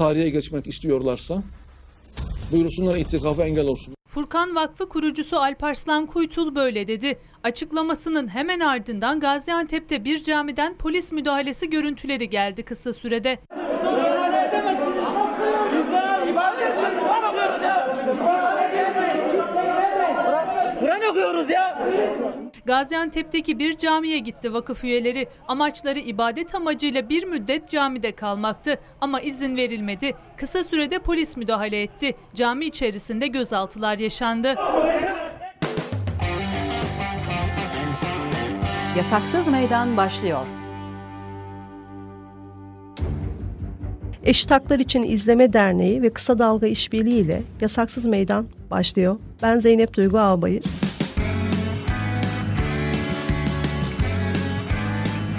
tarihe geçmek istiyorlarsa buyursunlar itikafa engel olsun. Furkan Vakfı kurucusu Alparslan Kuytul böyle dedi. Açıklamasının hemen ardından Gaziantep'te bir camiden polis müdahalesi görüntüleri geldi kısa sürede. Gaziantep'teki bir camiye gitti vakıf üyeleri. Amaçları ibadet amacıyla bir müddet camide kalmaktı ama izin verilmedi. Kısa sürede polis müdahale etti. Cami içerisinde gözaltılar yaşandı. Yasaksız Meydan başlıyor. Eşit Haklar İçin İzleme Derneği ve Kısa Dalga İşbirliği ile Yasaksız Meydan başlıyor. Ben Zeynep Duygu Ağbayır.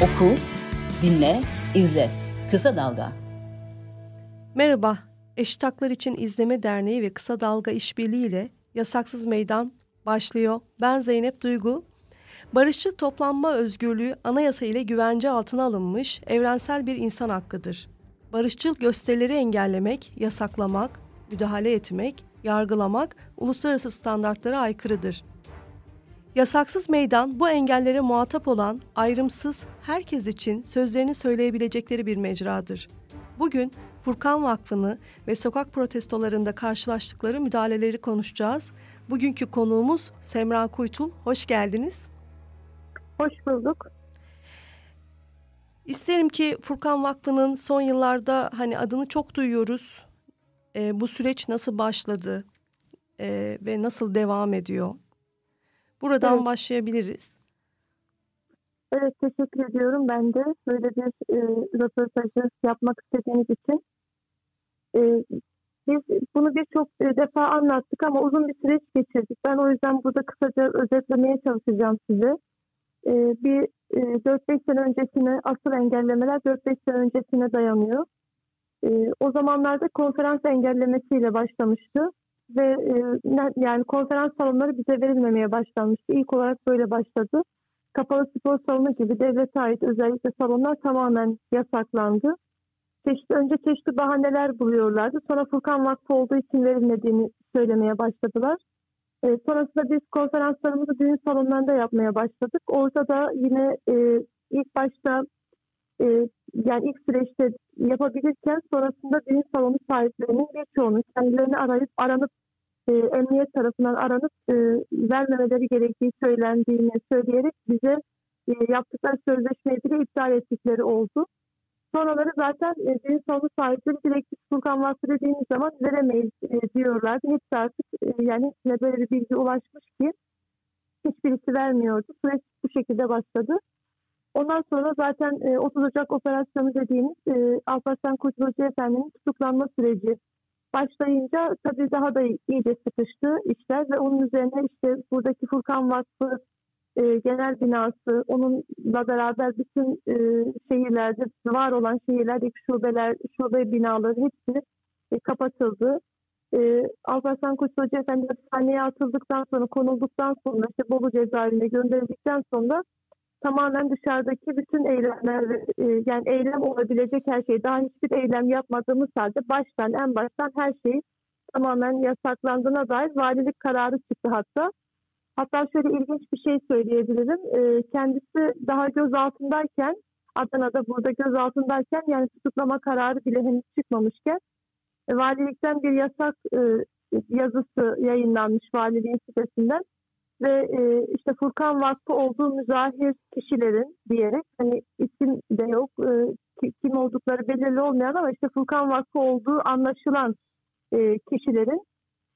Oku, dinle, izle. Kısa Dalga. Merhaba, Eşit Haklar İçin İzleme Derneği ve Kısa Dalga İşbirliği ile Yasaksız Meydan başlıyor. Ben Zeynep Duygu. Barışçıl toplanma özgürlüğü anayasa ile güvence altına alınmış evrensel bir insan hakkıdır. Barışçıl gösterileri engellemek, yasaklamak, müdahale etmek, yargılamak uluslararası standartlara aykırıdır. Yasaksız meydan bu engellere muhatap olan ayrımsız herkes için sözlerini söyleyebilecekleri bir mecradır. Bugün Furkan Vakfı'nı ve sokak protestolarında karşılaştıkları müdahaleleri konuşacağız. Bugünkü konuğumuz Semra Kuytul. Hoş geldiniz. Hoş bulduk. İsterim ki Furkan Vakfı'nın son yıllarda hani adını çok duyuyoruz. E, bu süreç nasıl başladı e, ve nasıl devam ediyor? Buradan evet. başlayabiliriz. Evet teşekkür ediyorum ben de böyle bir e, röportajı yapmak istediğiniz için. E, biz bunu birçok e, defa anlattık ama uzun bir süreç geçirdik. Ben o yüzden burada kısaca özetlemeye çalışacağım size. E, bir e, 4-5 sene öncesine asıl engellemeler 4-5 sene öncesine dayanıyor. E, o zamanlarda konferans engellemesiyle başlamıştı ve e, yani konferans salonları bize verilmemeye başlanmıştı. İlk olarak böyle başladı. Kapalı spor salonu gibi devlete ait özellikle salonlar tamamen yasaklandı. Çeşitli, önce çeşitli bahaneler buluyorlardı. Sonra Furkan Vakfı olduğu için verilmediğini söylemeye başladılar. E, sonrasında biz konferanslarımızı düğün salonlarında yapmaya başladık. Orada da yine e, ilk başta e, yani ilk süreçte yapabilirken sonrasında düğün salonu sahiplerinin birçoğunun kendilerini arayıp aranıp e, emniyet tarafından aranıp e, vermemeleri gerektiği söylendiğini söyleyerek bize e, yaptıkları sözleşmeyi iptal ettikleri oldu. Sonraları zaten e, düğün salonu sahipleri direkt Furkan Vakfı dediğimiz zaman veremeyiz e, diyorlardı. Hepsi artık e, yani böyle bir bilgi ulaşmış ki hiçbirisi vermiyordu. Süreç bu şekilde başladı. Ondan sonra zaten e, 30 Ocak operasyonu dediğimiz e, Alparslan Kurtulucu Efendi'nin tutuklanma süreci başlayınca tabii daha da iyice sıkıştı işler ve onun üzerine işte buradaki Furkan Vakfı e, genel binası, onunla beraber bütün e, şehirlerde var olan şehirlerdeki şubeler, şube binaları hepsi e, kapatıldı. E, Alparslan Koç Hoca Efendi hastaneye atıldıktan sonra, konulduktan sonra, işte Bolu cezaevine gönderildikten sonra tamamen dışarıdaki bütün eylemler, e, yani eylem olabilecek her şey, daha hiçbir eylem yapmadığımız halde baştan, en baştan her şey tamamen yasaklandığına dair valilik kararı çıktı hatta. Hatta şöyle ilginç bir şey söyleyebilirim. E, kendisi daha gözaltındayken, Adana'da burada gözaltındayken yani tutuklama kararı bile henüz çıkmamışken e, valilikten bir yasak yazısı yayınlanmış valiliğin sitesinden ve e, işte Furkan Vakfı olduğu müzahir kişilerin diyerek hani isim de yok e, kim oldukları belirli olmayan ama işte Furkan Vakfı olduğu anlaşılan e, kişilerin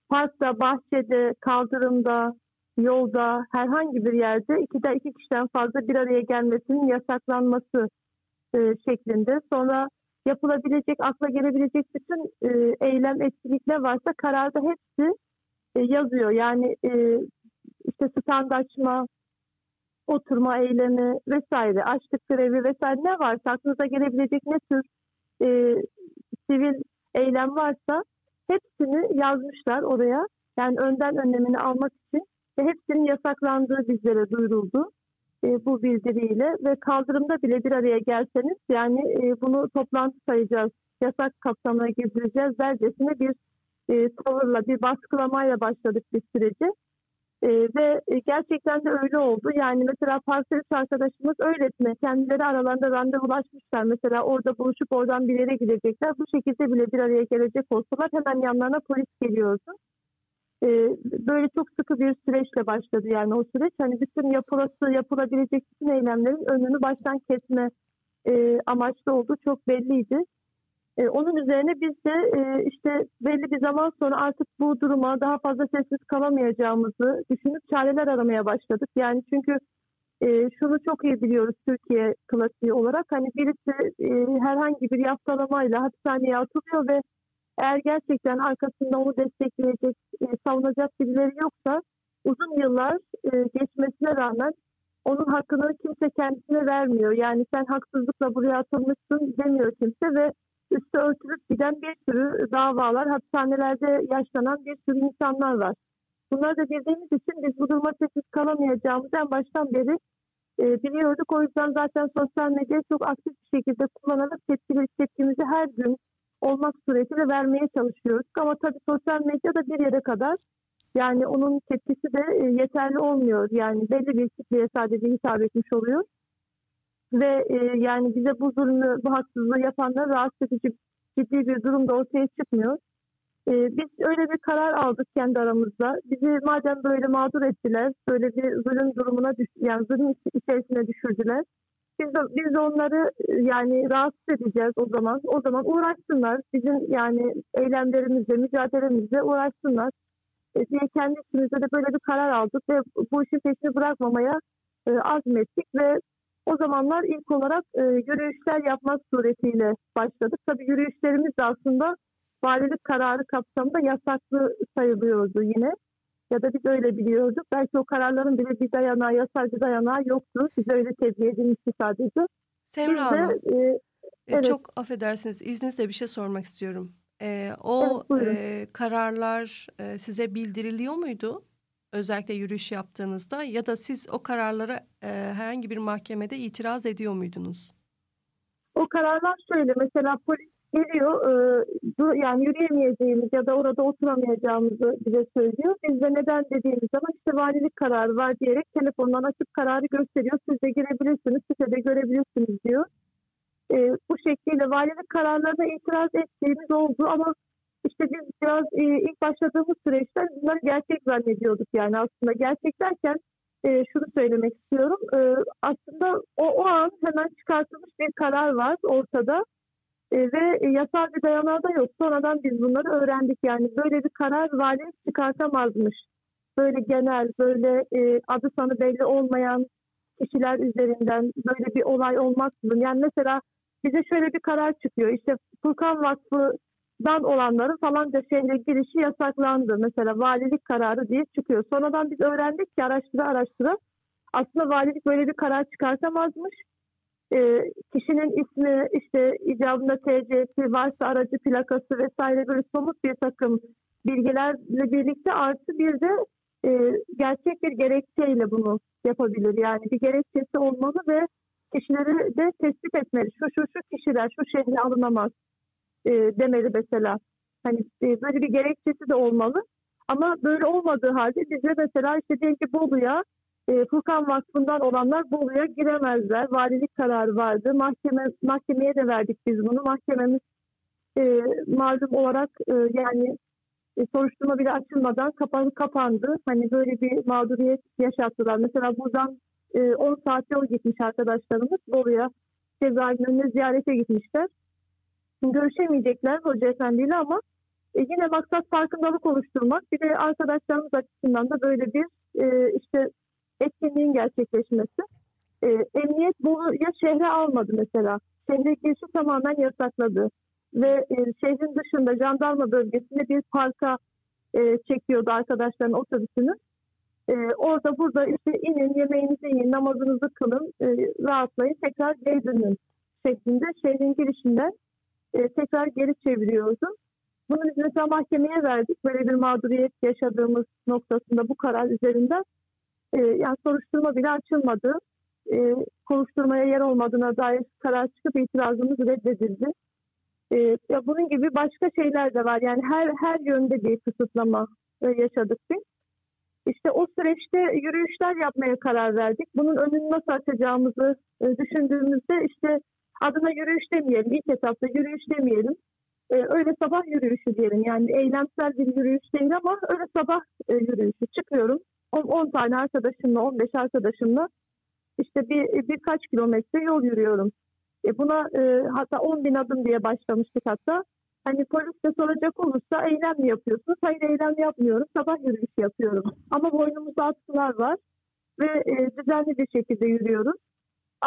parkta, bahçede, kaldırımda, yolda, herhangi bir yerde iki de iki kişiden fazla bir araya gelmesinin yasaklanması e, şeklinde. Sonra yapılabilecek, akla gelebilecek bütün e, eylem, etkinlikler varsa kararda hepsi e, yazıyor. Yani e, işte stand açma, oturma eylemi vesaire, açlık grevi vesaire ne varsa aklınıza gelebilecek ne tür e, sivil eylem varsa hepsini yazmışlar oraya. Yani önden önlemini almak için ve hepsinin yasaklandığı bizlere duyuruldu e, bu bildiriyle ve kaldırımda bile bir araya gelseniz yani e, bunu toplantı sayacağız yasak kapsamına girdireceğiz dercesine bir e, tavırla, bir baskılamayla başladık bir süreci. E, ve gerçekten de öyle oldu. Yani mesela parsel üç arkadaşımız öylesine kendileri aralarında randevulaşmışlar. Mesela orada buluşup oradan bir yere gidecekler. Bu şekilde bile bir araya gelecek olsalar hemen yanlarına polis geliyordu. E, böyle çok sıkı bir süreçle başladı yani o süreç. Hani bütün yapılası, yapılabilecek bütün eylemlerin önünü baştan kesme e, amaçlı olduğu çok belliydi. E, onun üzerine biz de e, işte belli bir zaman sonra artık bu duruma daha fazla sessiz kalamayacağımızı düşünüp çareler aramaya başladık. Yani çünkü e, şunu çok iyi biliyoruz Türkiye klasiği olarak. Hani birisi e, herhangi bir yaftalamayla hapishaneye atılıyor ve eğer gerçekten arkasında onu destekleyecek, e, savunacak birileri yoksa uzun yıllar e, geçmesine rağmen onun hakkını kimse kendisine vermiyor. Yani sen haksızlıkla buraya atılmışsın demiyor kimse ve üstü örtülüp giden bir sürü davalar, hapishanelerde yaşlanan bir sürü insanlar var. Bunları da bildiğimiz için biz bu duruma sessiz kalamayacağımızı en baştan beri e, biliyorduk. O yüzden zaten sosyal medyayı çok aktif bir şekilde kullanarak tepkili, tepkimizi her gün olmak suretiyle vermeye çalışıyoruz. Ama tabii sosyal medyada bir yere kadar yani onun tepkisi de e, yeterli olmuyor. Yani belli bir kitleye sadece hitap etmiş oluyor. Ve e, yani bize bu zulmü, bu haksızlığı yapanlar rahatsız edici ciddi bir durumda ortaya çıkmıyor. E, biz öyle bir karar aldık kendi aramızda. Bizi madem böyle mağdur ettiler, böyle bir zulüm durumuna düş yani zulüm içerisine düşürdüler. Biz de, biz de onları e, yani rahatsız edeceğiz o zaman. O zaman uğraşsınlar. Bizim yani eylemlerimizle, mücadelemizle uğraşsınlar. E, diye kendi içimizde de böyle bir karar aldık ve bu işin peşini bırakmamaya e, azmettik ve o zamanlar ilk olarak e, yürüyüşler yapmak suretiyle başladık. Tabii yürüyüşlerimiz de aslında valilik kararı kapsamında yasaklı sayılıyordu yine. Ya da biz öyle biliyorduk. Belki o kararların bile bir dayanağı, yasal bir dayanağı yoktu. Bize öyle tebliğ edilmişti sadece. Semra Hanım, e, e, evet. çok affedersiniz izninizle bir şey sormak istiyorum. E, o Evet, buyurun. e, kararlar e, size bildiriliyor muydu? Özellikle yürüyüş yaptığınızda ya da siz o kararlara e, herhangi bir mahkemede itiraz ediyor muydunuz? O kararlar şöyle mesela polis geliyor e, yani yürüyemeyeceğimiz ya da orada oturamayacağımızı bize söylüyor. Biz de neden dediğimiz zaman işte valilik kararı var diyerek telefondan açıp kararı gösteriyor. Siz de girebilirsiniz, sitede görebilirsiniz diyor. E, bu şekliyle valilik kararlarına itiraz ettiğimiz oldu ama işte biz biraz e, ilk başladığımız süreçte bunları gerçek zannediyorduk yani aslında gerçek derken e, şunu söylemek istiyorum. E, aslında o, o an hemen çıkartılmış bir karar var ortada E, ve yasal bir dayanağı da yok. Sonradan biz bunları öğrendik yani böyle bir karar vali çıkartamazmış. Böyle genel, böyle e, adı sanı belli olmayan kişiler üzerinden böyle bir olay olmaksızın. Yani mesela bize şöyle bir karar çıkıyor. İşte Furkan Vakfı'dan olanların falanca şehre girişi yasaklandı. Mesela valilik kararı diye çıkıyor. Sonradan biz öğrendik ki araştıra araştıra aslında valilik böyle bir karar çıkartamazmış. Ee, kişinin ismi işte icabında TC'si varsa aracı plakası vesaire böyle somut bir takım bilgilerle birlikte artı bir de e, gerçek bir gerekçeyle bunu yapabilir. Yani bir gerekçesi olmalı ve kişileri de tespit etmeli. Şu şu şu kişiler şu şehre alınamaz e, demeli mesela. Hani e, böyle bir gerekçesi de olmalı. Ama böyle olmadığı halde bize mesela işte diyelim ki Bolu'ya e, Furkan Vakfı'ndan olanlar Bolu'ya giremezler. Valilik kararı vardı. Mahkeme mahkemeye de verdik biz bunu. Mahkememiz e, malum olarak e, yani e, soruşturma bile açılmadan kapanı kapandı. Hani böyle bir mağduriyet yaşattılar. Mesela buradan e, 10 saat yol gitmiş arkadaşlarımız Bolu'ya cezaevinin önüne ziyarete gitmişler. Görüşemeyecekler Hoca Efendi'yle ama e, yine maksat farkındalık oluşturmak. Bir de arkadaşlarımız açısından da böyle bir e, işte etkinliğin gerçekleşmesi. E, emniyet Bolu'ya şehre almadı mesela. Şehre girişi tamamen yasakladı. Ve e, şehrin dışında jandarma bölgesinde bir parka e, çekiyordu arkadaşların otobüsünü. E, orada burada işte inin, yemeğinizi yiyin, namazınızı kılın, e, rahatlayın, tekrar geri dönün şeklinde şehrin girişinden e, tekrar geri çeviriyordu. Bunu biz mesela mahkemeye verdik. Böyle bir mağduriyet yaşadığımız noktasında bu karar üzerinden e, yani soruşturma bile açılmadı. E, konuşturmaya yer olmadığına dair karar çıkıp itirazımız reddedildi. E, ya bunun gibi başka şeyler de var. Yani her her yönde bir kısıtlama e, yaşadık biz. İşte o süreçte yürüyüşler yapmaya karar verdik. Bunun önünü nasıl açacağımızı e, düşündüğümüzde işte adına yürüyüş demeyelim, ilk etapta yürüyüş demeyelim. E, öyle sabah yürüyüşü diyelim. Yani eylemsel bir yürüyüş değil ama öyle sabah e, yürüyüşü. Çıkıyorum 10 tane arkadaşımla, 15 arkadaşımla işte bir birkaç kilometre yol yürüyorum. E, buna e, hatta 10 bin adım diye başlamıştık hatta. Hani polis de soracak olursa eylem mi yapıyorsunuz? Hayır eylem yapmıyorum. Sabah yürüyüş yapıyorum. Ama boynumuzda atkılar var ve e, düzenli bir şekilde yürüyoruz.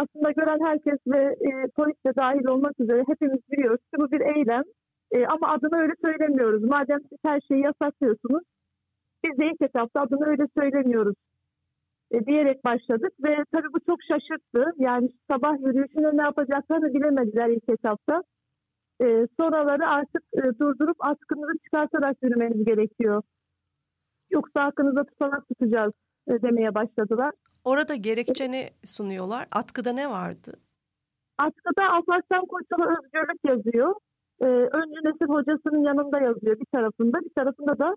Aslında gören herkes ve e, polis de dahil olmak üzere hepimiz biliyoruz ki bu bir eylem. E, ama adını öyle söylemiyoruz. Madem siz her şeyi yasaklıyorsunuz, biz de ilk etapta adını öyle söylemiyoruz e, diyerek başladık ve tabii bu çok şaşırttı. Yani sabah yürüyüşünde ne yapacaklarını bilemediler ilk etapta. E, sonraları artık e, durdurup atkınızı çıkartarak yürümeniz gerekiyor. Yoksa hakkınızda tutanak tutacağız e, demeye başladılar. Orada gerekçe ne sunuyorlar? Atkıda ne vardı? Atkıda Alparslan Kurtulu Özgürlük yazıyor. E, Öncü Nesil hocasının yanında yazıyor bir tarafında. Bir tarafında da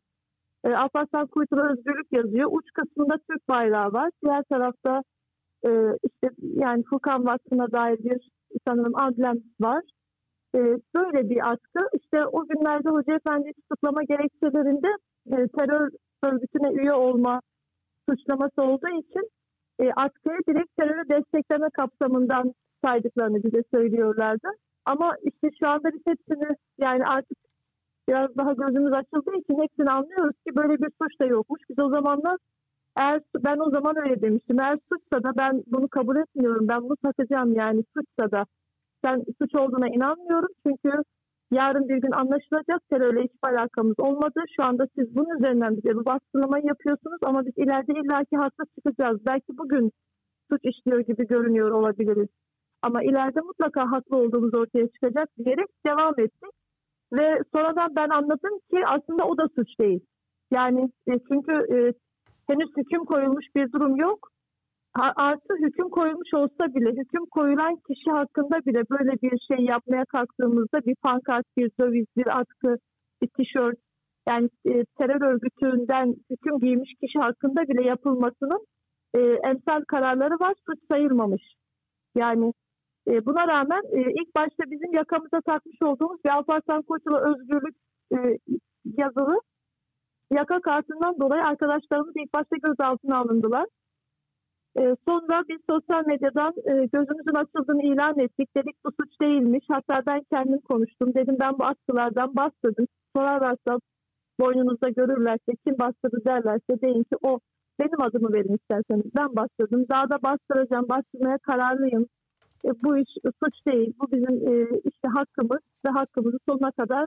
e, Alparslan Kurtulu Özgürlük yazıyor. Uç kısmında Türk bayrağı var. Diğer tarafta e, işte yani Furkan Vakfı'na dair bir sanırım amblem var. E, böyle bir atkı. İşte o günlerde Hoca Efendi tutuklama gerekçelerinde e, terör örgütüne üye olma suçlaması olduğu için e, atkıyı direkt terörü destekleme kapsamından saydıklarını bize söylüyorlardı. Ama işte şu anda biz hepsini yani artık biraz daha gözümüz açıldığı için hepsini anlıyoruz ki böyle bir suç da yokmuş. Biz o zamanlar eğer ben o zaman öyle demiştim. Eğer suçsa da ben bunu kabul etmiyorum. Ben bunu satacağım yani suçsa da. Ben suç olduğuna inanmıyorum. Çünkü yarın bir gün anlaşılacak terörle hiçbir alakamız olmadı. Şu anda siz bunun üzerinden bize bu baskılamayı yapıyorsunuz ama biz ileride illaki haklı çıkacağız. Belki bugün suç işliyor gibi görünüyor olabiliriz. Ama ileride mutlaka haklı olduğumuz ortaya çıkacak diyerek devam ettik. Ve sonradan ben anladım ki aslında o da suç değil. Yani e, çünkü e, henüz hüküm koyulmuş bir durum yok. Artı hüküm koyulmuş olsa bile, hüküm koyulan kişi hakkında bile böyle bir şey yapmaya kalktığımızda bir pankart, bir döviz, bir atkı, bir tişört, yani e, terör örgütünden hüküm giymiş kişi hakkında bile yapılmasının e, emsal kararları var, suç sayılmamış. Yani e, buna rağmen e, ilk başta bizim yakamıza takmış olduğumuz bir Alparslan Koçulu özgürlük e, yazılı yaka kartından dolayı arkadaşlarımız ilk başta gözaltına alındılar. E, sonra biz sosyal medyadan e, gözümüzün açıldığını ilan ettik. Dedik bu suç değilmiş. Hatta ben kendim konuştum. Dedim ben bu askılardan bastırdım. Sorarlarsa boynunuzda görürlerse kim bastırdı derlerse deyin ki o benim adımı verin isterseniz. Ben bastırdım. Daha da bastıracağım. Bastırmaya kararlıyım e, bu iş suç değil, bu bizim e, işte hakkımız ve hakkımızı sonuna kadar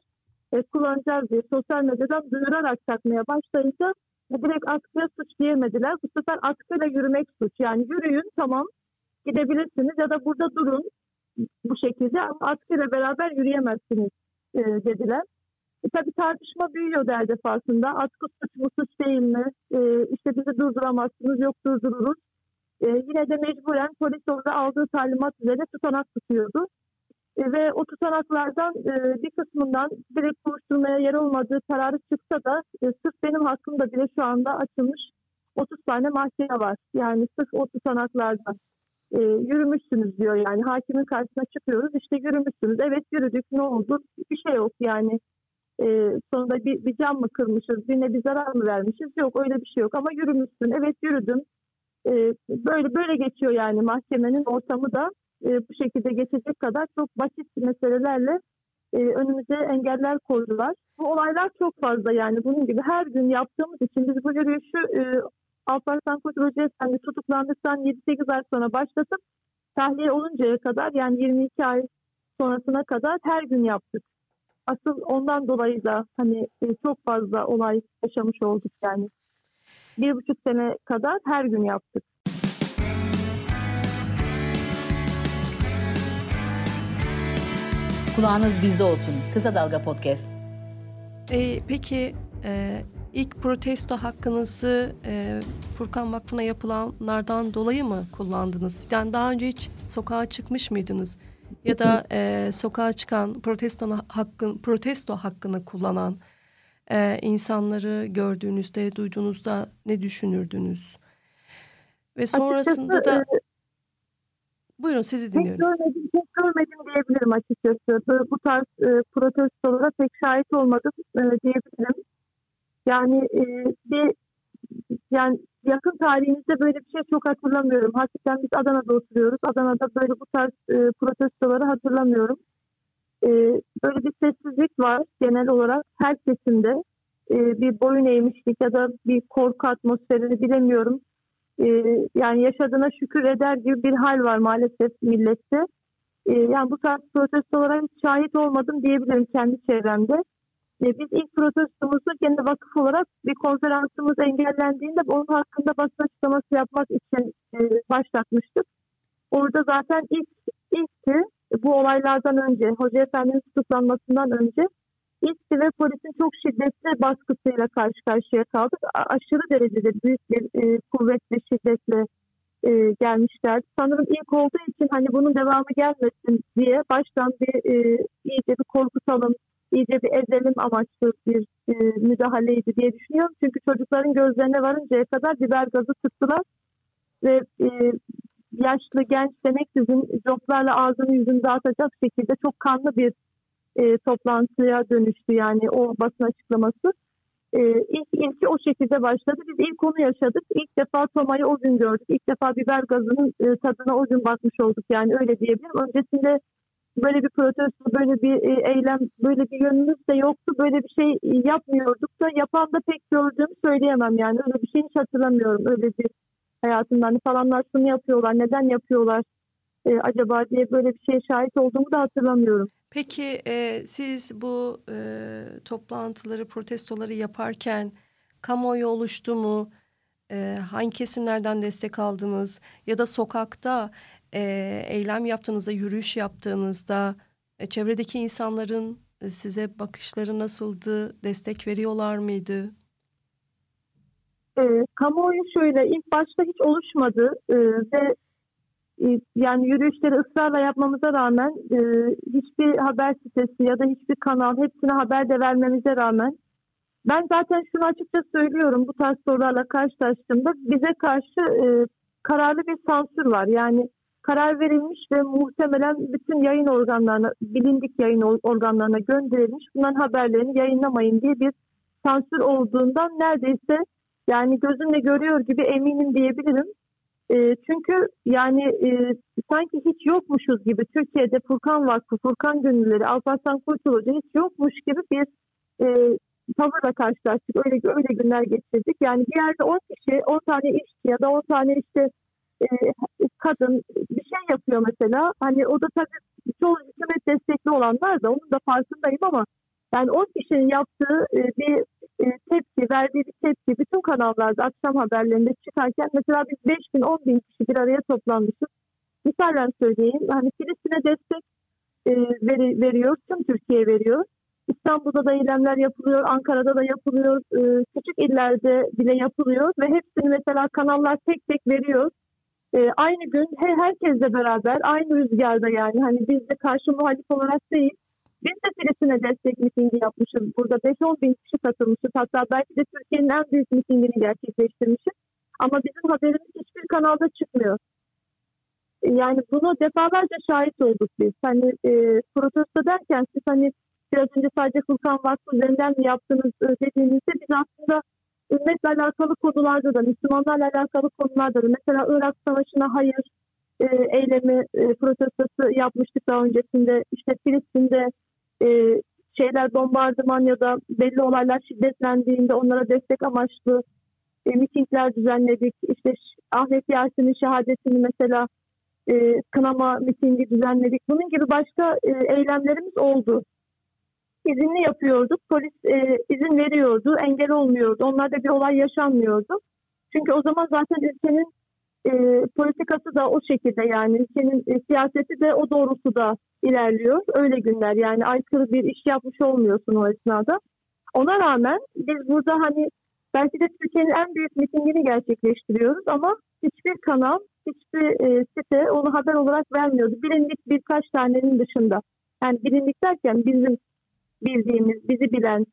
kullanacağız diye sosyal medyadan duyurarak takmaya başlayınca direkt atkıya suç diyemediler. Bu sefer atkıyla yürümek suç. Yani yürüyün tamam gidebilirsiniz ya da burada durun bu şekilde ama atkıyla beraber yürüyemezsiniz e, dediler. E, tabii tartışma büyüyor her defasında. Atkı suç mu suç değil mi? E, işte bizi durduramazsınız yok durdururuz. E, yine de mecburen polis orada aldığı talimat üzerine tutanak tutuyordu. E, ve o tutanaklardan e, bir kısmından direkt soruşturmaya yer olmadığı kararı çıksa da e, sırf benim hakkımda bile şu anda açılmış 30 tane mahkeme var. Yani sırf o tutanaklardan e, yürümüşsünüz diyor yani. Hakimin karşısına çıkıyoruz işte yürümüşsünüz. Evet yürüdük ne oldu? Bir şey yok yani. E, sonunda bir, bir cam mı kırmışız birine bir zarar mı vermişiz? Yok öyle bir şey yok. Ama yürümüşsün. Evet yürüdüm. E, böyle böyle geçiyor yani mahkemenin ortamı da e, bu şekilde geçecek kadar çok basit meselelerle e, önümüze engeller koydular. Bu olaylar çok fazla yani bunun gibi her gün yaptığımız için biz bu yürüyüşü e, Alparslan Koç Hoca Efendi tutuklandıktan 7-8 ay sonra başlatıp tahliye oluncaya kadar yani 22 ay sonrasına kadar her gün yaptık. Asıl ondan dolayı da hani e, çok fazla olay yaşamış olduk yani bir buçuk sene kadar her gün yaptık. Kulağınız bizde olsun. Kısa Dalga Podcast. E, peki e, ilk protesto hakkınızı e, Furkan Vakfı'na yapılanlardan dolayı mı kullandınız? Yani daha önce hiç sokağa çıkmış mıydınız? ya da e, sokağa çıkan protesto hakkın protesto hakkını kullanan e, insanları gördüğünüzde, duyduğunuzda ne düşünürdünüz? Ve sonrasında Açıkçası, da buyurun sizi Pek dinliyorum. görmedim, pek görmedim diyebilirim açıkçası. Böyle bu tarz e, protestolara pek şahit olmadım e, diyebilirim. Yani e, bir yani yakın tarihimizde böyle bir şey çok hatırlamıyorum. Hakikaten biz Adana'da oturuyoruz. Adana'da böyle bu tarz e, protestoları hatırlamıyorum. E, böyle bir sessizlik var genel olarak her kesimde. E, bir boyun eğmişlik ya da bir korku atmosferini bilemiyorum e, yani yaşadığına şükür eder gibi bir hal var maalesef millette. E, yani bu tarz protestolara hiç şahit olmadım diyebilirim kendi çevremde. E, biz ilk protestomuzu kendi vakıf olarak bir konferansımız engellendiğinde onun hakkında basın açıklaması yapmak için e, başlatmıştık. Orada zaten ilk ilkti bu olaylardan önce, Hoca Efendi'nin tutuklanmasından önce ilkti ve polisin çok şiddetli baskısıyla karşı karşıya kaldık. Aşırı derecede büyük bir e, kuvvet ve şiddetle e, gelmişlerdi. Sanırım ilk olduğu için hani bunun devamı gelmesin diye baştan bir e, iyice bir korkutalım, iyice bir edelim amaçlı bir e, müdahaleydi diye düşünüyorum. Çünkü çocukların gözlerine varıncaya kadar biber gazı sıktılar ve e, yaşlı genç demeksizin coplarla ağzını yüzünü dağıtacak şekilde çok kanlı bir e, toplantıya dönüştü yani o basın açıklaması. E, ilk ilki o şekilde başladı. Biz ilk onu yaşadık. İlk defa Toma'yı o gün gördük. İlk defa biber gazının e, tadına o gün bakmış olduk yani öyle diyebilirim. Öncesinde böyle bir protesto, böyle bir e, eylem, böyle bir yönümüz de yoktu. Böyle bir şey yapmıyorduk da yapan da pek gördüğümü söyleyemem yani. Öyle bir şey hiç hatırlamıyorum. Öyle bir hayatımda hani falanlar şunu yapıyorlar, neden yapıyorlar e, acaba diye böyle bir şeye şahit olduğumu da hatırlamıyorum. Peki e, siz bu e, toplantıları, protestoları yaparken kamuoyu oluştu mu? E, hangi kesimlerden destek aldınız? Ya da sokakta e, eylem yaptığınızda, yürüyüş yaptığınızda e, çevredeki insanların e, size bakışları nasıldı? Destek veriyorlar mıydı? E, kamuoyu şöyle ilk başta hiç oluşmadı e, ve yani yürüyüşleri ısrarla yapmamıza rağmen e, hiçbir haber sitesi ya da hiçbir kanal hepsine haber de vermemize rağmen ben zaten şunu açıkça söylüyorum bu tarz sorularla karşılaştığımda bize karşı e, kararlı bir sansür var. Yani karar verilmiş ve muhtemelen bütün yayın organlarına, bilindik yayın organlarına gönderilmiş. Bunların haberlerini yayınlamayın diye bir sansür olduğundan neredeyse yani gözümle görüyor gibi eminim diyebilirim. E, çünkü yani e, sanki hiç yokmuşuz gibi Türkiye'de Furkan Vakfı, Furkan Gönülleri, Alparslan Kurtulucu hiç yokmuş gibi bir e, tavırla karşılaştık. Öyle öyle günler geçirdik. Yani bir yerde 10 kişi, 10 tane işçi ya da 10 tane işte e, kadın bir şey yapıyor mesela. Hani o da tabii çoğu hükümet destekli olanlar da onun da farkındayım ama yani 10 kişinin yaptığı e, bir e, tepki, verdiği bir tepki bütün kanallarda akşam haberlerinde çıkarken mesela biz 5 bin 10 bin kişi bir araya toplanmışız. Misalen söyleyeyim hani Filistin'e destek e, veri, veriyor, tüm Türkiye veriyor. İstanbul'da da eylemler yapılıyor, Ankara'da da yapılıyor, e, küçük illerde bile yapılıyor ve hepsini mesela kanallar tek tek veriyor. E, aynı gün he, herkesle beraber, aynı rüzgarda yani hani biz de karşı muhalif olarak değil, biz de Filistin'e destek mitingi yapmışız. Burada 5-10 bin kişi katılmışız. Hatta belki de Türkiye'nin en büyük mitingini gerçekleştirmişiz. Ama bizim haberimiz hiçbir kanalda çıkmıyor. Yani bunu defalarca şahit olduk biz. Hani e, protesto derken siz hani biraz önce sadece Furkan Vakfı üzerinden mi yaptınız e, dediğinizde biz aslında ümmetle alakalı konularda da, Müslümanlarla alakalı konularda da mesela Irak Savaşı'na hayır e, eylemi e, protestosu yapmıştık daha öncesinde. İşte Filistin'de e, şeyler bombardıman ya da belli olaylar şiddetlendiğinde onlara destek amaçlı e, mitingler düzenledik. İşte Ahmet Yasin'in şehadetini mesela e, kınama mitingi düzenledik. Bunun gibi başka e, eylemlerimiz oldu. İzinli yapıyorduk. Polis e, izin veriyordu. Engel olmuyordu. Onlarda bir olay yaşanmıyordu. Çünkü o zaman zaten ülkenin e, politikası da o şekilde yani ülkenin e, siyaseti de o doğrultuda ilerliyor. Öyle günler yani aykırı bir iş yapmış olmuyorsun o esnada. Ona rağmen biz burada hani belki de Türkiye'nin en büyük mitingini gerçekleştiriyoruz ama hiçbir kanal hiçbir e, site onu haber olarak vermiyordu. Bilindik birkaç tanenin dışında. Yani bilindik derken bizim bildiğimiz, bizi bilen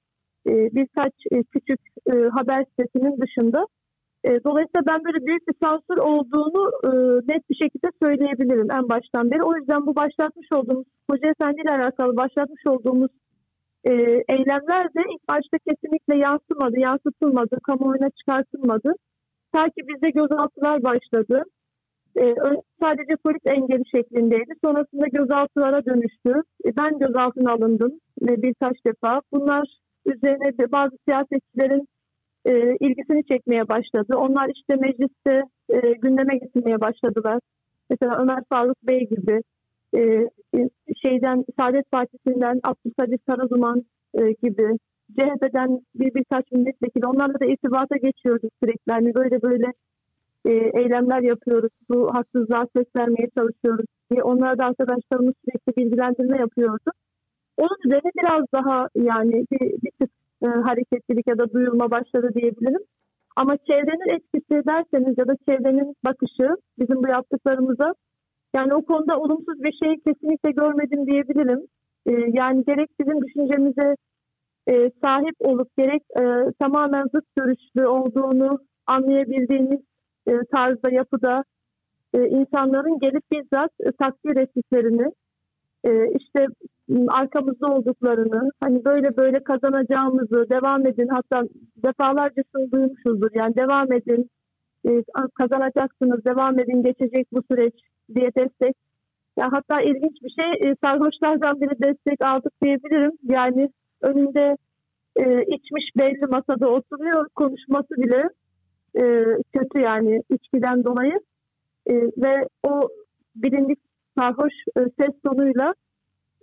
e, birkaç e, küçük e, haber sitesinin dışında. E, dolayısıyla ben böyle büyük bir sansür olduğunu e, net bir şekilde söyleyebilirim en baştan beri. O yüzden bu başlatmış olduğumuz, Hoca Efendi ile alakalı başlatmış olduğumuz e, eylemler de ilk başta kesinlikle yansımadı, yansıtılmadı, kamuoyuna çıkartılmadı. Ta ki bizde gözaltılar başladı. E, sadece polis engeli şeklindeydi. Sonrasında gözaltılara dönüştü. Ben gözaltına alındım e, birkaç defa. Bunlar üzerine bazı siyasetçilerin e, ilgisini çekmeye başladı. Onlar işte mecliste e, gündeme getirmeye başladılar. Mesela Ömer Faruk Bey gibi e, şeyden Saadet Partisi'nden Abdülkadir Karaduman e, gibi CHP'den bir birkaç milletvekili onlarla da irtibata geçiyorduk sürekli. Yani böyle böyle e, eylemler yapıyoruz. Bu haksızlığa ses vermeye çalışıyoruz diye. Onlara da arkadaşlarımız sürekli bilgilendirme yapıyordu. Onun üzerine biraz daha yani bir, bir tık e, hareketlilik ya da duyulma başladı diyebilirim. Ama çevrenin etkisi derseniz ya da çevrenin bakışı bizim bu yaptıklarımıza yani o konuda olumsuz bir şey kesinlikle görmedim diyebilirim. E, yani gerek bizim düşüncemize e, sahip olup gerek e, tamamen zıt görüşlü olduğunu anlayabildiğimiz e, tarzda yapıda e, insanların gelip bizzat e, takdir ettiklerini e, işte arkamızda olduklarını hani böyle böyle kazanacağımızı devam edin. Hatta defalarca şunu duymuşuzdur yani devam edin e, kazanacaksınız devam edin geçecek bu süreç diye destek. Ya hatta ilginç bir şey e, sarhoşlardan biri destek aldık diyebilirim. Yani önünde e, içmiş belli masada oturuyor konuşması bile e, kötü yani içkiden dolayı. Ve o bilindik sarhoş e, ses tonuyla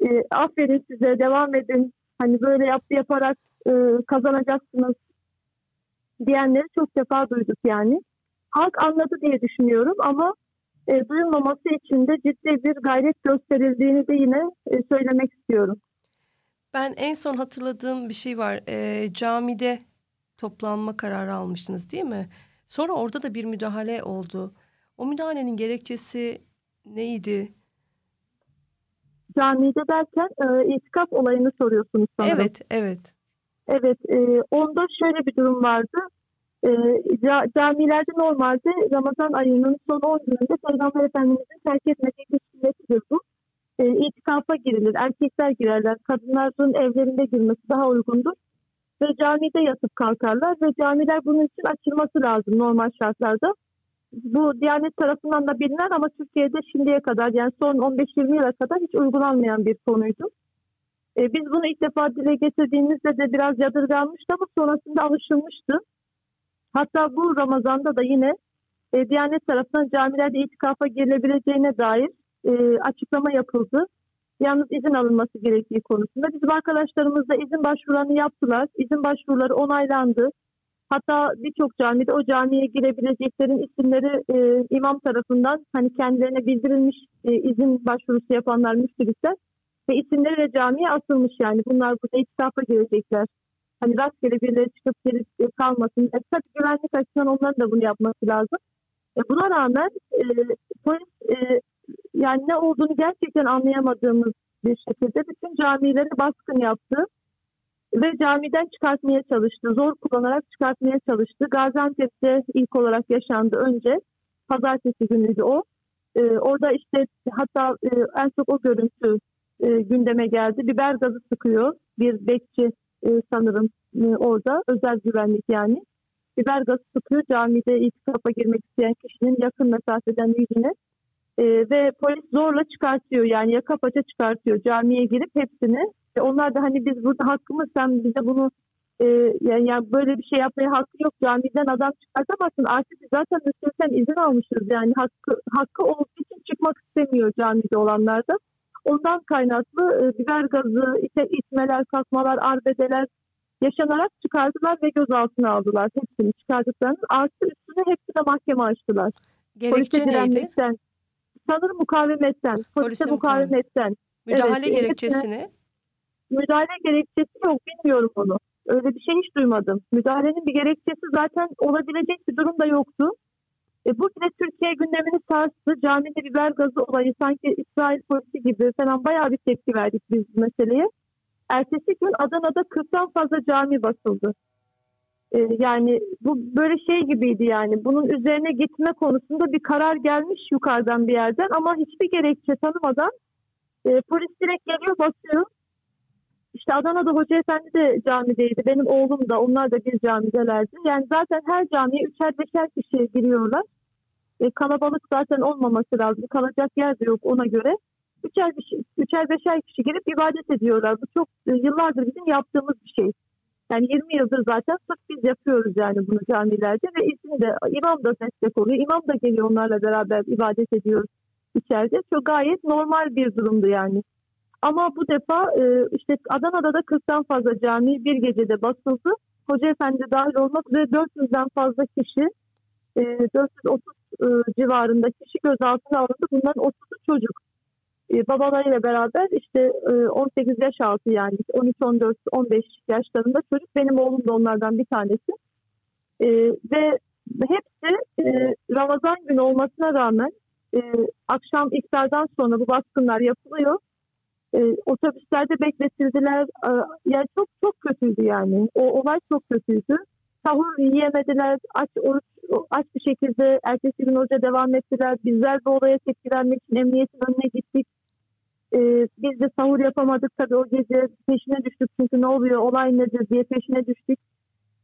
e, aferin size devam edin hani böyle yap yaparak e, kazanacaksınız diyenleri çok defa duyduk yani. Halk anladı diye düşünüyorum ama e, duyulmaması için de ciddi bir gayret gösterildiğini de yine e, söylemek istiyorum. Ben en son hatırladığım bir şey var. E, camide toplanma kararı almıştınız değil mi? Sonra orada da bir müdahale oldu. O müdahalenin gerekçesi neydi? Camide derken e, itikaf olayını soruyorsunuz sanırım. Evet, evet. Evet, e, onda şöyle bir durum vardı. E, camilerde normalde Ramazan ayının son 10 gününde Peygamber Efendimiz'in terk etmediği bir sünnetidir bu. E, itikafa girilir, erkekler girerler, kadınların evlerinde girmesi daha uygundur. Ve camide yatıp kalkarlar ve camiler bunun için açılması lazım normal şartlarda. Bu Diyanet tarafından da bilinen ama Türkiye'de şimdiye kadar yani son 15-20 yıla kadar hiç uygulanmayan bir konuydu. E, biz bunu ilk defa dile getirdiğimizde de biraz yadırganmıştı ama sonrasında alışılmıştı. Hatta bu Ramazan'da da yine e, Diyanet tarafından camilerde itikafa girilebileceğine dair e, açıklama yapıldı. Yalnız izin alınması gerektiği konusunda. Bizim arkadaşlarımız da izin başvurularını yaptılar. İzin başvuruları onaylandı. Hatta birçok camide o camiye girebileceklerin isimleri e, imam tarafından hani kendilerine bildirilmiş e, izin başvurusu yapanlar müftülükler ve isimleri de camiye asılmış yani. Bunlar burada itikafa girecekler. Hani rastgele birileri çıkıp gelip e, kalmasın. E, tabii güvenlik açısından onların da bunu yapması lazım. E, buna rağmen e, polis e, yani ne olduğunu gerçekten anlayamadığımız bir şekilde bütün camileri baskın yaptı ve camiden çıkartmaya çalıştı. Zor kullanarak çıkartmaya çalıştı. Gaziantep'te ilk olarak yaşandı önce. Pazartesi günüydü o. Ee, orada işte hatta e, en çok o görüntü e, gündeme geldi. Biber gazı sıkıyor. Bir bekçi e, sanırım e, orada. Özel güvenlik yani. Biber gazı sıkıyor. Camide itikafa girmek isteyen kişinin yakın mesafeden yüzüne. E, ve polis zorla çıkartıyor yani yaka paça çıkartıyor camiye girip hepsini onlar da hani biz burada hakkımız sen bize bunu e, yani, yani böyle bir şey yapmaya hakkı yok camiden adam çıkartamazsın artık biz zaten müstesden izin almışız yani hakkı, hakkı olduğu için çıkmak istemiyor camide olanlar da. Ondan kaynaklı e, biber gazı, ite, itmeler, kalkmalar, arbedeler yaşanarak çıkardılar ve gözaltına aldılar. Hepsini çıkardıklarını artı üstüne hepsine mahkeme açtılar. Gerekçe Polise neydi? Sanırım mukavemetten, polise Polise mukavemetten. Müdahale Evet, gerekçesini? Müdahale gerekçesi yok bilmiyorum onu. Öyle bir şey hiç duymadım. Müdahalenin bir gerekçesi zaten olabilecek bir durum da yoktu. E, bu bile Türkiye gündemini sarstı. Camide biber gazı olayı sanki İsrail polisi gibi falan bayağı bir tepki verdik biz bu meseleye. Ertesi gün Adana'da 40'tan fazla cami basıldı. E, yani bu böyle şey gibiydi yani. Bunun üzerine gitme konusunda bir karar gelmiş yukarıdan bir yerden ama hiçbir gerekçe tanımadan e, polis direkt geliyor basıyor. İşte Adana'da Hoca Efendi de camideydi. Benim oğlum da onlar da bir camidelerdi. Yani zaten her camiye üçer beşer kişi giriyorlar. E, kalabalık zaten olmaması lazım. Kalacak yer de yok ona göre. Üçer, üçer beşer kişi girip ibadet ediyorlar. Bu çok e, yıllardır bizim yaptığımız bir şey. Yani 20 yıldır zaten sırf biz yapıyoruz yani bunu camilerde ve izin de imam da destek oluyor. İmam da geliyor onlarla beraber ibadet ediyoruz içeride. Çok gayet normal bir durumdu yani. Ama bu defa e, işte Adana'da da 40'tan fazla cami bir gecede basıldı. Hoca Efendi dahil olmak üzere 400'den fazla kişi, e, 430 e, civarında kişi gözaltına alındı. Bunların 30'u çocuk. E, babalarıyla beraber işte e, 18 yaş altı yani 13, 14, 15 yaşlarında çocuk. Benim oğlum da onlardan bir tanesi. E, ve hepsi e, Ramazan günü olmasına rağmen e, akşam iftardan sonra bu baskınlar yapılıyor e, otobüslerde bekletildiler. E, yani çok çok kötüydü yani. O olay çok kötüydü. Sahur yiyemediler. Aç oruç aç bir şekilde ertesi gün hoca devam ettiler. Bizler bu olaya tepki vermek için emniyetin önüne gittik. E, biz de sahur yapamadık tabii o gece peşine düştük çünkü ne oluyor olay nedir diye peşine düştük.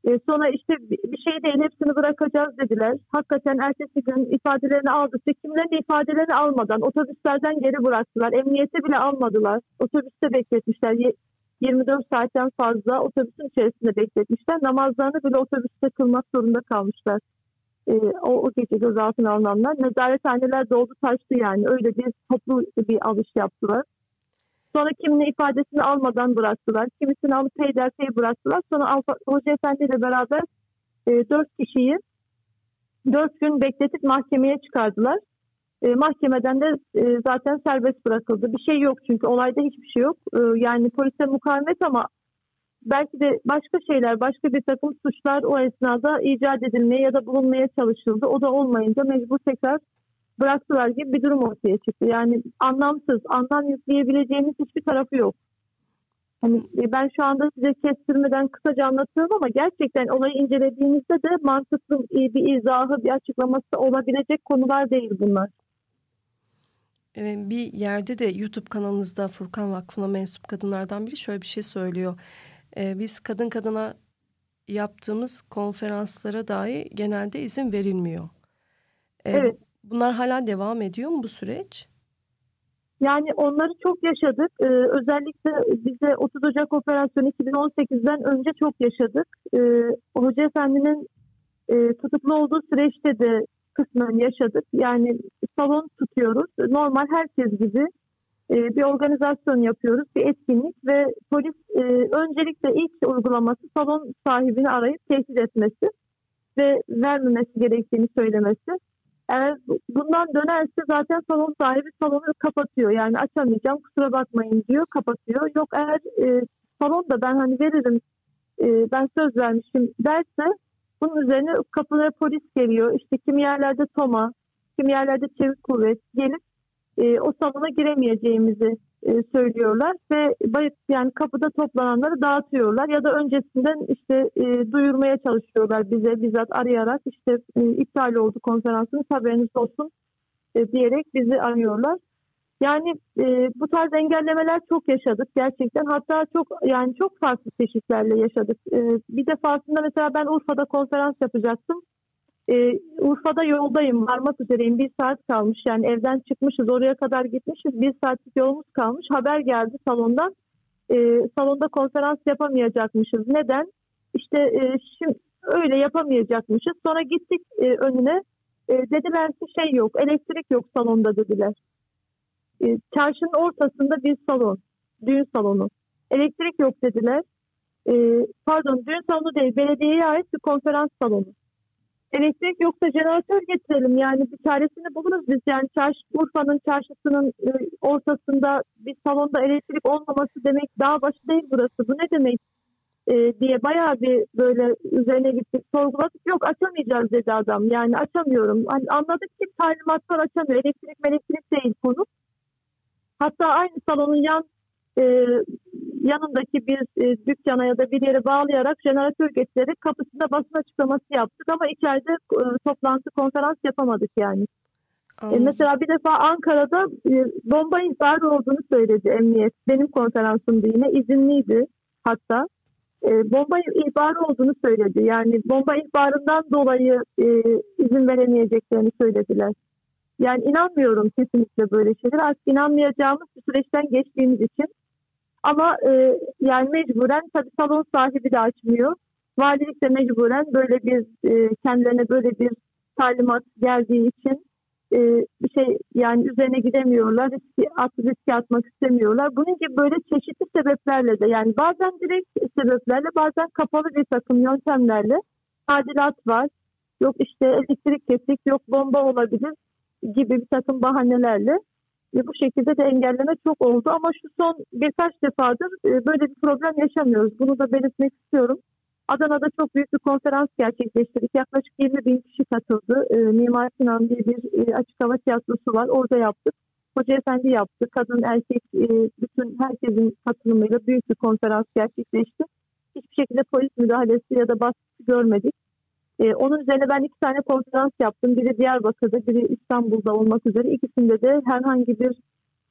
E, sonra işte bir şey değil hepsini bırakacağız dediler. Hakikaten ertesi gün ifadelerini aldık. Kimlerin ifadelerini almadan otobüslerden geri bıraktılar. Emniyete bile almadılar. Otobüste bekletmişler. 24 saatten fazla otobüsün içerisinde bekletmişler. Namazlarını bile otobüste kılmak zorunda kalmışlar. E, o, o gece gözaltına alınanlar. Nezarethaneler doldu taştı yani. Öyle bir toplu bir alış yaptılar. Sonra kiminin ifadesini almadan bıraktılar. Kimisini alıp peyderpey bıraktılar. Sonra Alfa, Hoca Efendi ile beraber e, dört kişiyi dört gün bekletip mahkemeye çıkardılar. E, mahkemeden de e, zaten serbest bırakıldı. Bir şey yok çünkü olayda hiçbir şey yok. E, yani polise mukavemet ama belki de başka şeyler, başka bir takım suçlar o esnada icat edilmeye ya da bulunmaya çalışıldı. O da olmayınca mecbur tekrar bıraktılar gibi bir durum ortaya çıktı. Yani anlamsız, anlam yükleyebileceğimiz hiçbir tarafı yok. Hani e, ben şu anda size kestirmeden kısaca anlatıyorum ama gerçekten olayı incelediğinizde de mantıklı bir izahı, bir açıklaması olabilecek konular değil bunlar. Bir yerde de YouTube kanalınızda Furkan Vakfı'na mensup kadınlardan biri şöyle bir şey söylüyor. Ee, biz kadın kadına yaptığımız konferanslara dahi genelde izin verilmiyor. Evet. Bunlar hala devam ediyor mu bu süreç? Yani onları çok yaşadık. Ee, özellikle bize 30 Ocak operasyonu 2018'den önce çok yaşadık. Ee, Hoca Efendi'nin e, tutuklu olduğu süreçte de kısmen yaşadık. Yani salon tutuyoruz. Normal herkes gibi e, bir organizasyon yapıyoruz, bir etkinlik ve polis e, öncelikle ilk uygulaması salon sahibini arayıp tehdit etmesi ve vermemesi gerektiğini söylemesi. Eğer bundan dönerse zaten salon sahibi salonu kapatıyor. Yani açamayacağım kusura bakmayın diyor kapatıyor. Yok eğer e, salon da ben hani veririm e, ben söz vermişim derse bunun üzerine kapılara polis geliyor. İşte kimi yerlerde TOMA, kimi yerlerde çevik kuvvet gelip e, o salona giremeyeceğimizi e, söylüyorlar ve yani kapıda toplananları dağıtıyorlar ya da öncesinden işte e, duyurmaya çalışıyorlar bize bizzat arayarak işte e, iptal oldu konferansınız haberiniz olsun e, diyerek bizi arıyorlar. Yani e, bu tarz engellemeler çok yaşadık gerçekten. Hatta çok yani çok farklı çeşitlerle yaşadık. E, bir defasında mesela ben Urfa'da konferans yapacaktım. E, Urfa'da yoldayım, varmak üzereyim. Bir saat kalmış yani evden çıkmışız, oraya kadar gitmişiz. Bir saatlik yolumuz kalmış. Haber geldi salondan. E, salonda konferans yapamayacakmışız. Neden? İşte e, şimdi öyle yapamayacakmışız. Sonra gittik e, önüne. E, dediler ki şey yok, elektrik yok salonda dediler. E, çarşının ortasında bir salon, düğün salonu. Elektrik yok dediler. E, pardon, düğün salonu değil, belediyeye ait bir konferans salonu elektrik yoksa jeneratör getirelim yani bir çaresini buluruz biz yani çarşı, Urfa'nın çarşısının e, ortasında bir salonda elektrik olmaması demek dağ başı değil burası bu ne demek e, diye bayağı bir böyle üzerine gittik sorguladık. Yok açamayacağız dedi adam. Yani açamıyorum. Hani anladık ki talimatlar açamıyor. Elektrik elektrik değil konu. Hatta aynı salonun yan e, yanındaki bir e, dükkana ya da bir yere bağlayarak jeneratör getirerek kapısında basın açıklaması yaptık ama içeride e, toplantı konferans yapamadık yani. E, mesela bir defa Ankara'da e, bomba ihbarı olduğunu söyledi emniyet. Benim konferansımdı yine izinliydi hatta. E, bomba ihbarı olduğunu söyledi. Yani bomba ihbarından dolayı e, izin veremeyeceklerini söylediler. Yani inanmıyorum kesinlikle böyle şeyler. Artık inanmayacağımız bir süreçten geçtiğimiz için. Ama e, yani mecburen tabii salon sahibi de açmıyor. Valilik de mecburen böyle bir e, kendilerine böyle bir talimat geldiği için e, bir şey yani üzerine gidemiyorlar. Riski, at, riske atmak istemiyorlar. Bunun gibi böyle çeşitli sebeplerle de yani bazen direkt sebeplerle bazen kapalı bir takım yöntemlerle tadilat var. Yok işte elektrik kesik, yok bomba olabilir gibi bir takım bahanelerle ve bu şekilde de engelleme çok oldu ama şu son birkaç defadır e, böyle bir problem yaşamıyoruz. Bunu da belirtmek istiyorum. Adana'da çok büyük bir konferans gerçekleştirdik. Yaklaşık 20 bin kişi katıldı. E, Mimar Sinan diye bir e, açık hava tiyatrosu var. Orada yaptık. Hoca Efendi yaptı. Kadın, erkek, e, bütün herkesin katılımıyla büyük bir konferans gerçekleşti. Hiçbir şekilde polis müdahalesi ya da baskısı görmedik. Ee, onun üzerine ben iki tane konferans yaptım. Biri Diyarbakır'da, biri İstanbul'da olmak üzere. İkisinde de herhangi bir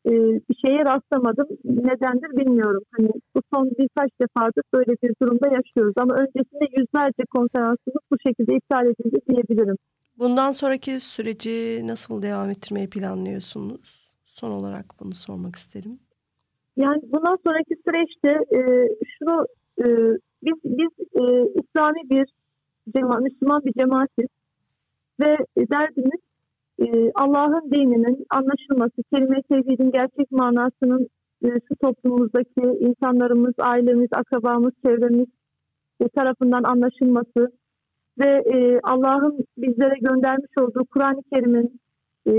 e, bir şeye rastlamadım. Nedendir bilmiyorum. Hani bu son birkaç defadır böyle bir durumda yaşıyoruz. Ama öncesinde yüzlerce konferansımız bu şekilde iptal edildi diyebilirim. Bundan sonraki süreci nasıl devam ettirmeyi planlıyorsunuz? Son olarak bunu sormak isterim. Yani bundan sonraki süreçte e, şunu e, biz biz e, İslami bir cema, Müslüman bir cemaatiz ve derdimiz e, Allah'ın dininin anlaşılması, kelime tevhidin gerçek manasının e, şu toplumumuzdaki insanlarımız, ailemiz, akrabamız, çevremiz e, tarafından anlaşılması ve e, Allah'ın bizlere göndermiş olduğu Kur'an-ı Kerim'in e,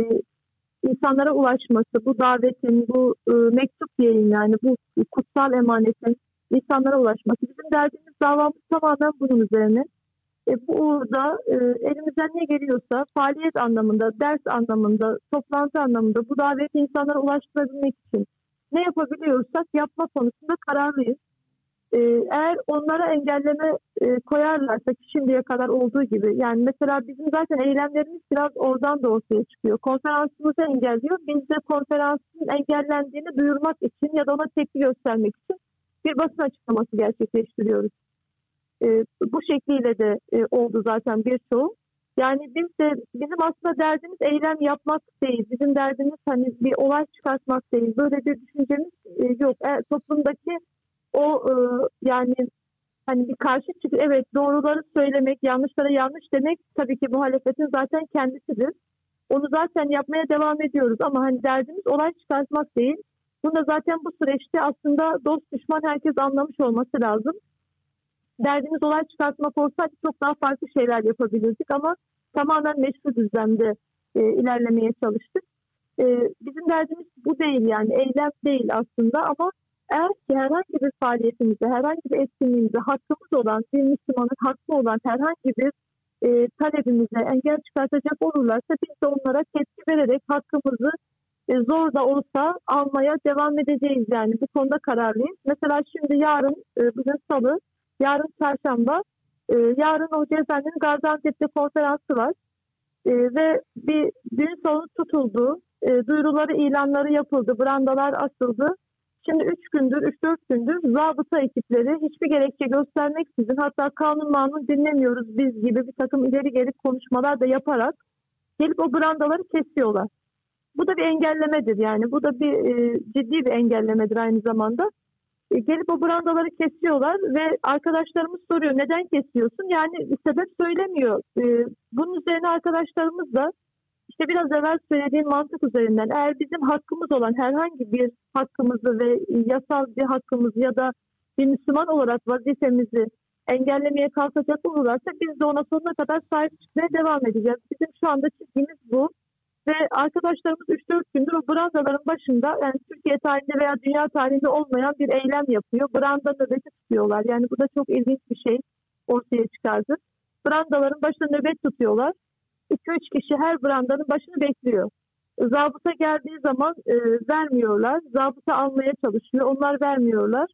insanlara ulaşması, bu davetin, bu e, mektup diyelim yani bu kutsal emanetin insanlara ulaşması. Bizim derdimiz davamız tamamen bunun üzerine. E, burada e, elimizden ne geliyorsa faaliyet anlamında, ders anlamında, toplantı anlamında bu daveti insanlara ulaştırabilmek için ne yapabiliyorsak yapma konusunda kararlıyız. E, eğer onlara engelleme e, koyarlarsa ki şimdiye kadar olduğu gibi yani mesela bizim zaten eylemlerimiz biraz oradan da ortaya çıkıyor. Konferansımızı engelliyor. Biz de konferansın engellendiğini duyurmak için ya da ona tepki göstermek için bir basın açıklaması gerçekleştiriyoruz. E, bu şekliyle de e, oldu zaten birçoğu. Yani biz de bizim aslında derdimiz eylem yapmak değil. Bizim derdimiz hani bir olay çıkartmak değil. Böyle bir düşüncemiz e, yok. E, toplumdaki o e, yani hani bir karşı çıkı evet doğruları söylemek, yanlışlara yanlış demek tabii ki muhalefetin zaten kendisidir. Onu zaten yapmaya devam ediyoruz ama hani derdimiz olay çıkartmak değil. Bunu da zaten bu süreçte aslında dost düşman herkes anlamış olması lazım derdimiz olay çıkartmak olsaydı çok daha farklı şeyler yapabilirdik ama tamamen meşru düzlemde e, ilerlemeye çalıştık. E, bizim derdimiz bu değil yani eylem değil aslında ama eğer ki herhangi bir faaliyetimizde, herhangi bir etkinliğimizde hakkımız olan, bir Müslümanın hakkı olan herhangi bir e, talebimize engel çıkartacak olurlarsa biz de onlara tepki vererek hakkımızı e, zor da olsa almaya devam edeceğiz yani bu konuda kararlıyız. Mesela şimdi yarın e, bugün salı Yarın çarşamba. E, yarın Hoca Efendi'nin Gaziantep'te konferansı var. E, ve bir düğün salonu tutuldu. E, duyuruları, ilanları yapıldı. Brandalar asıldı. Şimdi 3 gündür, 3-4 gündür zabıta ekipleri hiçbir gerekçe göstermeksizin hatta kanun manun dinlemiyoruz biz gibi bir takım ileri geri konuşmalar da yaparak gelip o brandaları kesiyorlar. Bu da bir engellemedir yani. Bu da bir e, ciddi bir engellemedir aynı zamanda. E, gelip o brandaları kesiyorlar ve arkadaşlarımız soruyor neden kesiyorsun? Yani sebep söylemiyor. E, bunun üzerine arkadaşlarımız da işte biraz evvel söylediğim mantık üzerinden eğer bizim hakkımız olan herhangi bir hakkımızı ve yasal bir hakkımızı ya da bir Müslüman olarak vazifemizi engellemeye kalkacak olurlarsa biz de ona sonuna kadar sahip çıkmaya devam edeceğiz. Bizim şu anda çizgimiz bu. Ve arkadaşlarımız 3-4 gündür o brandaların başında yani Türkiye tarihinde veya dünya tarihinde olmayan bir eylem yapıyor. Branda nöbeti tutuyorlar. Yani bu da çok ilginç bir şey ortaya çıkardı. Brandaların başında nöbet tutuyorlar. 2-3 kişi her brandanın başını bekliyor. Zabıta geldiği zaman e, vermiyorlar. Zabıta almaya çalışıyor. Onlar vermiyorlar.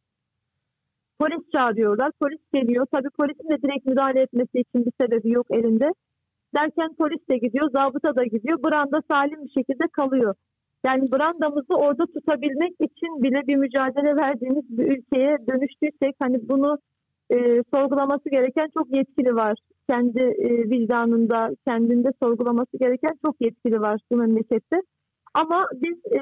Polis çağırıyorlar. Polis geliyor. Tabii polisin de direkt müdahale etmesi için bir sebebi yok elinde. Derken polis de gidiyor, zabıta da gidiyor. Branda salim bir şekilde kalıyor. Yani brandamızı orada tutabilmek için bile bir mücadele verdiğimiz bir ülkeye dönüştüysek hani bunu e, sorgulaması gereken çok yetkili var. Kendi e, vicdanında, kendinde sorgulaması gereken çok yetkili var bu memlekette. Ama biz e,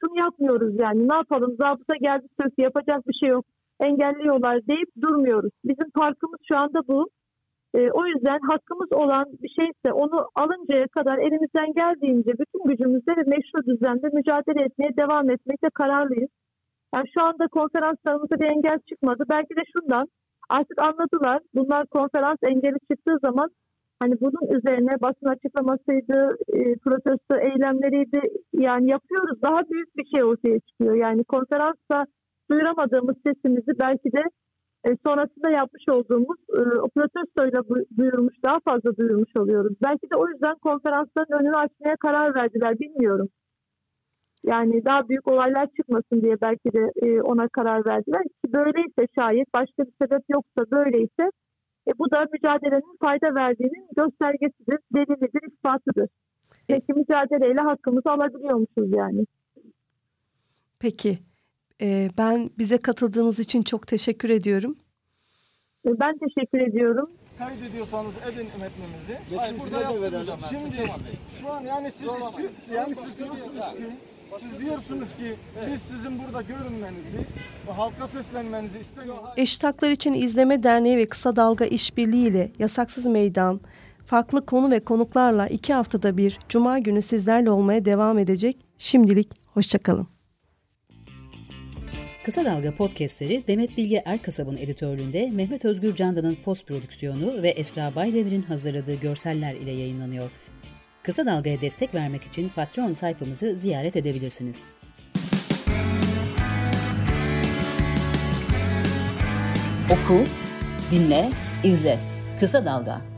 şunu yapmıyoruz yani ne yapalım zabıta geldi söktü yapacak bir şey yok engelliyorlar deyip durmuyoruz. Bizim farkımız şu anda bu. E, o yüzden hakkımız olan bir şeyse onu alıncaya kadar elimizden geldiğince bütün gücümüzle ve meşru düzende mücadele etmeye devam etmekte kararlıyız. Yani şu anda konferanslarımızda bir engel çıkmadı. Belki de şundan artık anladılar. Bunlar konferans engeli çıktığı zaman hani bunun üzerine basın açıklamasıydı, e, protesto eylemleriydi. Yani yapıyoruz. Daha büyük bir şey ortaya çıkıyor. Yani konferansta duyuramadığımız sesimizi belki de e, sonrasında yapmış olduğumuz e, o protestoyla duyurmuş, daha fazla duyurmuş oluyoruz. Belki de o yüzden konferansların önünü açmaya karar verdiler, bilmiyorum. Yani daha büyük olaylar çıkmasın diye belki de e, ona karar verdiler. Ki böyleyse şayet, başka bir sebep yoksa böyleyse e, bu da mücadelenin fayda verdiğinin göstergesidir, delilidir, ispatıdır. Peki mücadeleyle hakkımızı alabiliyormuşuz yani. Peki. Ee, ben bize katıldığınız için çok teşekkür ediyorum. E, ben teşekkür ediyorum. Kaydediyorsanız edin metnimizi. Hayır burada yapmayacağım. Şimdi şu an yani siz istiyor, yani siz diyorsunuz ki siz diyorsunuz ki biz sizin burada görünmenizi, halka seslenmenizi istemiyoruz. Eşit Haklar için İzleme Derneği ve Kısa Dalga İşbirliği ile Yasaksız Meydan, farklı konu ve konuklarla iki haftada bir Cuma günü sizlerle olmaya devam edecek. Şimdilik hoşçakalın. Kısa Dalga podcastleri Demet Bilge Erkasab'ın editörlüğünde Mehmet Özgür Candan'ın post prodüksiyonu ve Esra Baydemir'in hazırladığı görseller ile yayınlanıyor. Kısa Dalga'ya destek vermek için Patreon sayfamızı ziyaret edebilirsiniz. Oku, dinle, izle. Kısa Dalga.